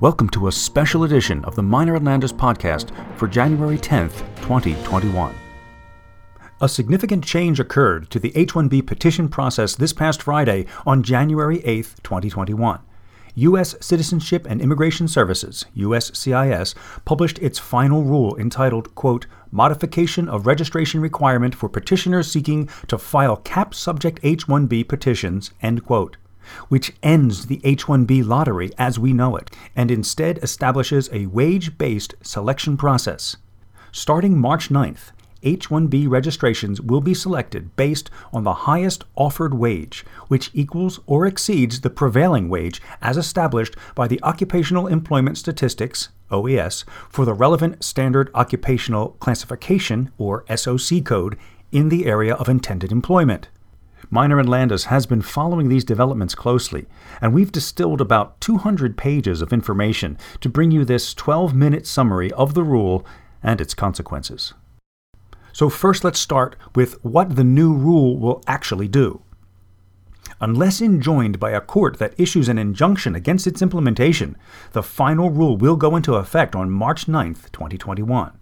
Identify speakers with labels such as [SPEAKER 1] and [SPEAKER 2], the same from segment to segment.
[SPEAKER 1] Welcome to a special edition of the Meyner and Landis podcast for January 10th, 2021. A significant change occurred to the H 1B petition process this past Friday on January 8th, 2021. U.S. Citizenship and Immigration Services, USCIS, published its final rule entitled, quote, Modification of Registration Requirement for Petitioners Seeking to File Cap Subject H 1B Petitions, end quote which ends the H 1B lottery as we know it and instead establishes a wage based selection process. Starting March 9th, H 1B registrations will be selected based on the highest offered wage, which equals or exceeds the prevailing wage as established by the Occupational Employment Statistics OES for the relevant Standard Occupational Classification or SOC code in the area of intended employment. Meyner and Landis has been following these developments closely, and we've distilled about 200 pages of information to bring you this 12 minute summary of the rule and its consequences. So, first, let's start with what the new rule will actually do. Unless enjoined by a court that issues an injunction against its implementation, the final rule will go into effect on March 9, 2021.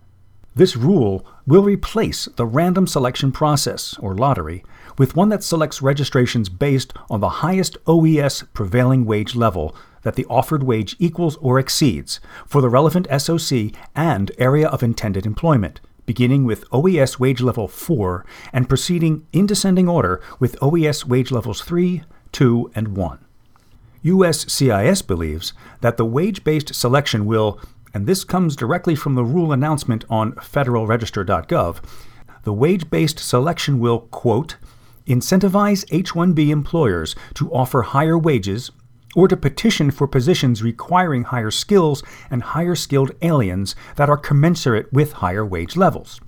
[SPEAKER 1] This rule will replace the random selection process, or lottery, with one that selects registrations based on the highest OES prevailing wage level that the offered wage equals or exceeds for the relevant SOC and area of intended employment, beginning with OES wage level 4 and proceeding in descending order with OES wage levels 3, 2, and 1. USCIS believes that the wage based selection will, and this comes directly from the rule announcement on federalregister.gov, the wage based selection will, quote, incentivize H 1B employers to offer higher wages or to petition for positions requiring higher skills and higher skilled aliens that are commensurate with higher wage levels.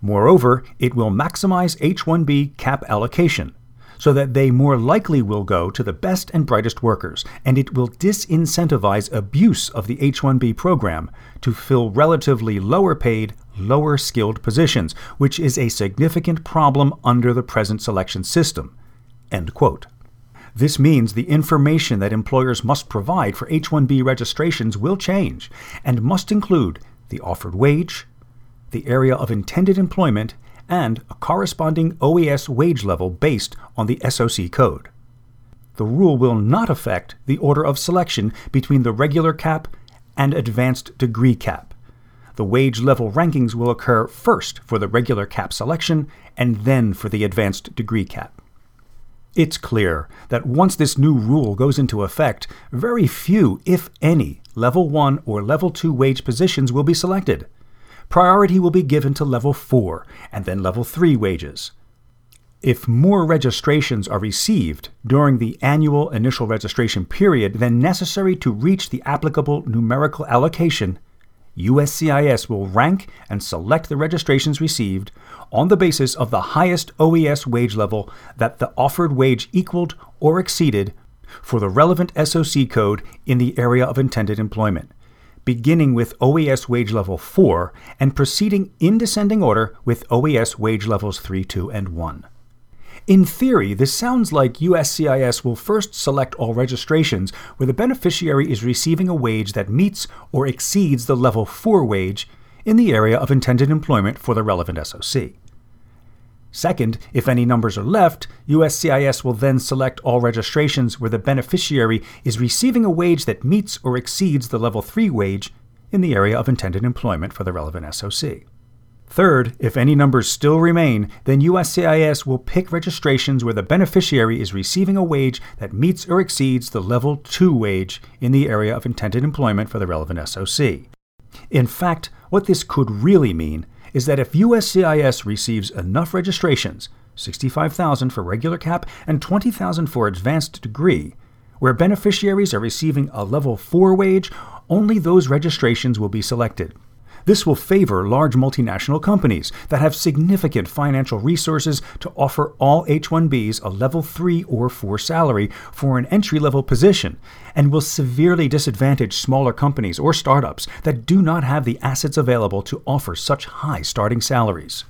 [SPEAKER 1] Moreover, it will maximize H 1B cap allocation so that they more likely will go to the best and brightest workers, and it will disincentivize abuse of the H 1B program to fill relatively lower paid, lower skilled positions, which is a significant problem under the present selection system. End quote. This means the information that employers must provide for H 1B registrations will change and must include the offered wage, the area of intended employment, and a corresponding OES wage level based on the SOC code. The rule will not affect the order of selection between the regular cap and advanced degree cap. The wage level rankings will occur first for the regular cap selection and then for the advanced degree cap. It's clear that once this new rule goes into effect, very few, if any, level 1 or level 2 wage positions will be selected priority will be given to level 4 and then level 3 wages. If more registrations are received during the annual initial registration period than necessary to reach the applicable numerical allocation, USCIS will rank and select the registrations received on the basis of the highest OES wage level that the offered wage equaled or exceeded for the relevant SOC code in the area of intended employment beginning with OES wage level 4 and proceeding in descending order with OES wage levels 3, 2, and 1. In theory, this sounds like USCIS will first select all registrations where the beneficiary is receiving a wage that meets or exceeds the level 4 wage in the area of intended employment for the relevant SOC. Second, if any numbers are left, USCIS will then select all registrations where the beneficiary is receiving a wage that meets or exceeds the level 3 wage in the area of intended employment for the relevant SOC. Third, if any numbers still remain, then USCIS will pick registrations where the beneficiary is receiving a wage that meets or exceeds the level 2 wage in the area of intended employment for the relevant SOC. In fact, what this could really mean is that if USCIS receives enough registrations, 65,000 for regular cap and 20,000 for advanced degree, where beneficiaries are receiving a level 4 wage, only those registrations will be selected. This will favor large multinational companies that have significant financial resources to offer all H 1Bs a level 3 or 4 salary for an entry level position, and will severely disadvantage smaller companies or startups that do not have the assets available to offer such high starting salaries.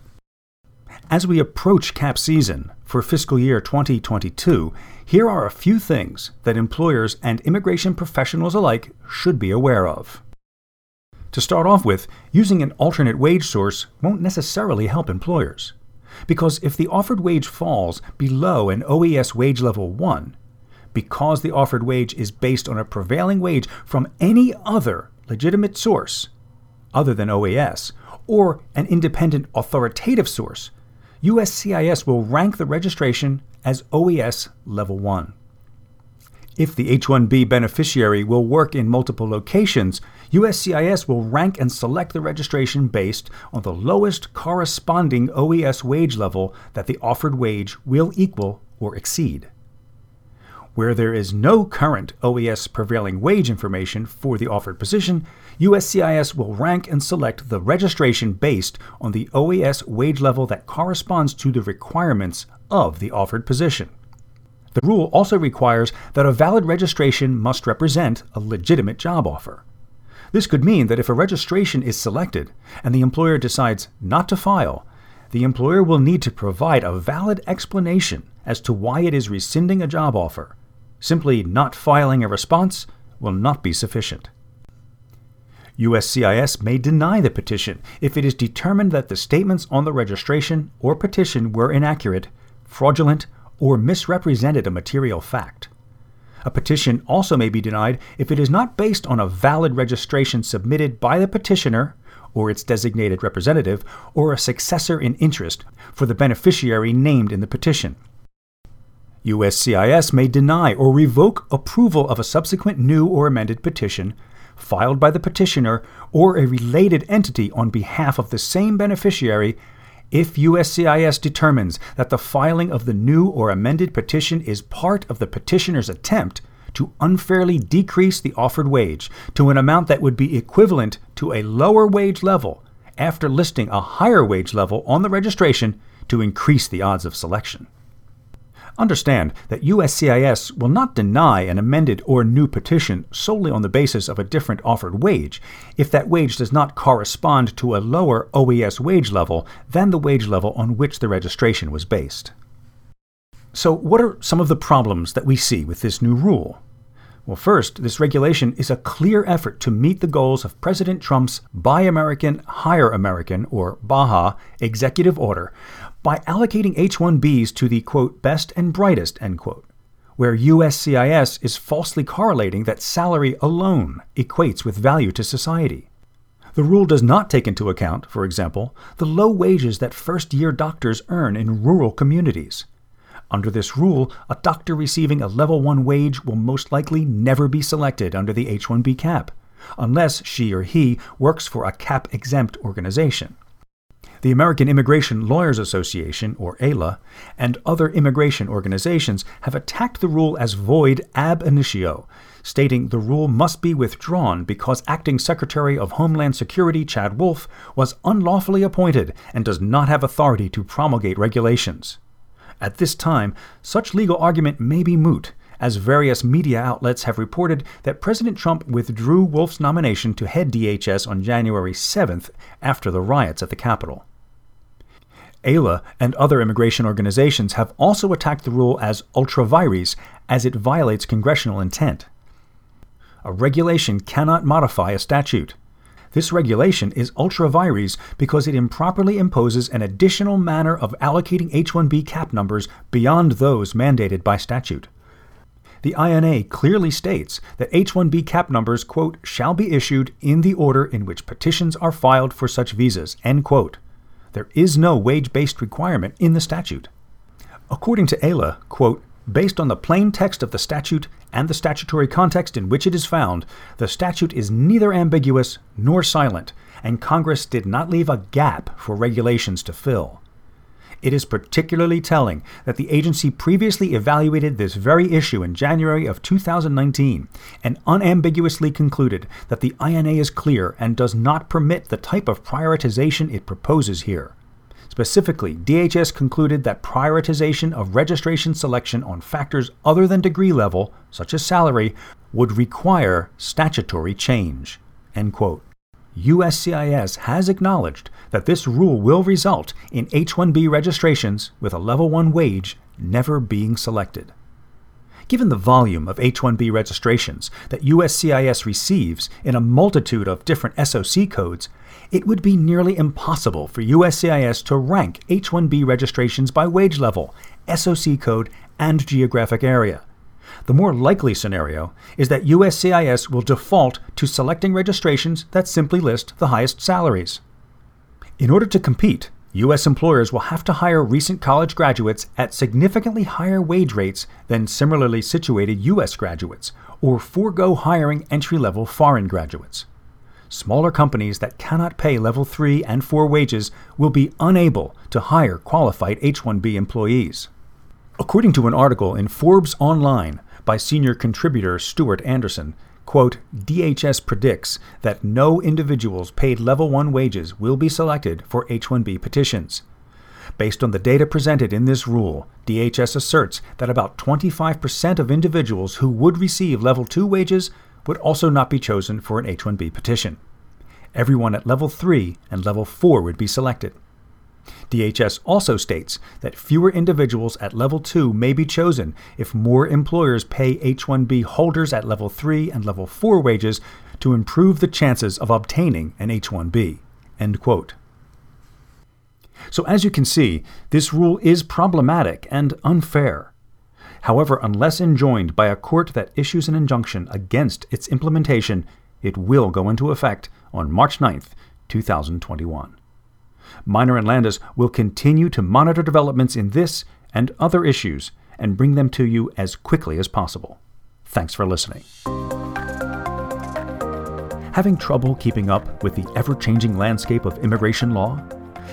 [SPEAKER 1] As we approach cap season for fiscal year 2022, here are a few things that employers and immigration professionals alike should be aware of. To start off with, using an alternate wage source won't necessarily help employers. Because if the offered wage falls below an OES wage level 1, because the offered wage is based on a prevailing wage from any other legitimate source other than OES, or an independent authoritative source, USCIS will rank the registration as OES Level 1. If the H 1B beneficiary will work in multiple locations, USCIS will rank and select the registration based on the lowest corresponding OES wage level that the offered wage will equal or exceed. Where there is no current OES prevailing wage information for the offered position, USCIS will rank and select the registration based on the OES wage level that corresponds to the requirements of the offered position. The rule also requires that a valid registration must represent a legitimate job offer. This could mean that if a registration is selected and the employer decides not to file, the employer will need to provide a valid explanation as to why it is rescinding a job offer Simply not filing a response will not be sufficient. USCIS may deny the petition if it is determined that the statements on the registration or petition were inaccurate, fraudulent, or misrepresented a material fact. A petition also may be denied if it is not based on a valid registration submitted by the petitioner or its designated representative or a successor in interest for the beneficiary named in the petition. USCIS may deny or revoke approval of a subsequent new or amended petition filed by the petitioner or a related entity on behalf of the same beneficiary if USCIS determines that the filing of the new or amended petition is part of the petitioner's attempt to unfairly decrease the offered wage to an amount that would be equivalent to a lower wage level after listing a higher wage level on the registration to increase the odds of selection. Understand that USCIS will not deny an amended or new petition solely on the basis of a different offered wage if that wage does not correspond to a lower OES wage level than the wage level on which the registration was based. So, what are some of the problems that we see with this new rule? Well, first, this regulation is a clear effort to meet the goals of President Trump's Buy American, Hire American, or BAHA, executive order by allocating H 1Bs to the, quote, best and brightest, end quote, where USCIS is falsely correlating that salary alone equates with value to society. The rule does not take into account, for example, the low wages that first year doctors earn in rural communities. Under this rule, a doctor receiving a level 1 wage will most likely never be selected under the H 1B cap, unless she or he works for a cap exempt organization. The American Immigration Lawyers Association, or AILA, and other immigration organizations have attacked the rule as void ab initio, stating the rule must be withdrawn because Acting Secretary of Homeland Security Chad Wolf was unlawfully appointed and does not have authority to promulgate regulations. At this time, such legal argument may be moot, as various media outlets have reported that President Trump withdrew Wolf's nomination to head DHS on January 7th after the riots at the Capitol. AILA and other immigration organizations have also attacked the rule as ultra vires as it violates congressional intent. A regulation cannot modify a statute. This regulation is ultra vires because it improperly imposes an additional manner of allocating H 1B cap numbers beyond those mandated by statute. The INA clearly states that H 1B cap numbers, quote, shall be issued in the order in which petitions are filed for such visas, end quote. There is no wage based requirement in the statute. According to AILA, quote, Based on the plain text of the statute and the statutory context in which it is found, the statute is neither ambiguous nor silent, and Congress did not leave a gap for regulations to fill. It is particularly telling that the agency previously evaluated this very issue in January of 2019 and unambiguously concluded that the INA is clear and does not permit the type of prioritization it proposes here. Specifically, DHS concluded that prioritization of registration selection on factors other than degree level, such as salary, would require statutory change. USCIS has acknowledged that this rule will result in H 1B registrations with a level 1 wage never being selected. Given the volume of H 1B registrations that USCIS receives in a multitude of different SOC codes, it would be nearly impossible for USCIS to rank H 1B registrations by wage level, SOC code, and geographic area. The more likely scenario is that USCIS will default to selecting registrations that simply list the highest salaries. In order to compete, U.S. employers will have to hire recent college graduates at significantly higher wage rates than similarly situated U.S. graduates, or forego hiring entry level foreign graduates. Smaller companies that cannot pay level 3 and 4 wages will be unable to hire qualified H 1B employees. According to an article in Forbes Online by senior contributor Stuart Anderson, quote, DHS predicts that no individuals paid level 1 wages will be selected for H1B petitions. Based on the data presented in this rule, DHS asserts that about 25% of individuals who would receive level 2 wages would also not be chosen for an H1B petition. Everyone at level 3 and level 4 would be selected. DHS also states that fewer individuals at level 2 may be chosen if more employers pay H 1B holders at level 3 and level 4 wages to improve the chances of obtaining an H 1B. End quote. So, as you can see, this rule is problematic and unfair. However, unless enjoined by a court that issues an injunction against its implementation, it will go into effect on March 9th, 2021. Meyner and Landis will continue to monitor developments in this and other issues and bring them to you as quickly as possible. Thanks for listening. Having trouble keeping up with the ever changing landscape of immigration law?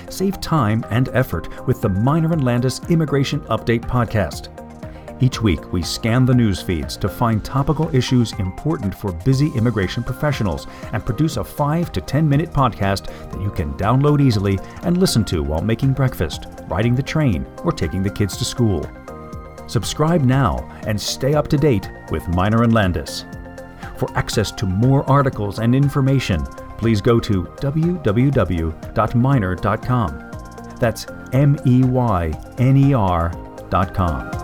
[SPEAKER 1] Save time and effort with the Meyner and Landis Immigration Update podcast. Each week, we scan the news feeds to find topical issues important for busy immigration professionals and produce a 5 to 10 minute podcast that you can download easily and listen to while making breakfast, riding the train, or taking the kids to school. Subscribe now and stay up to date with Meyner and Landis. For access to more articles and information, please go to www.meyner.com. That's M E Y N E R.com.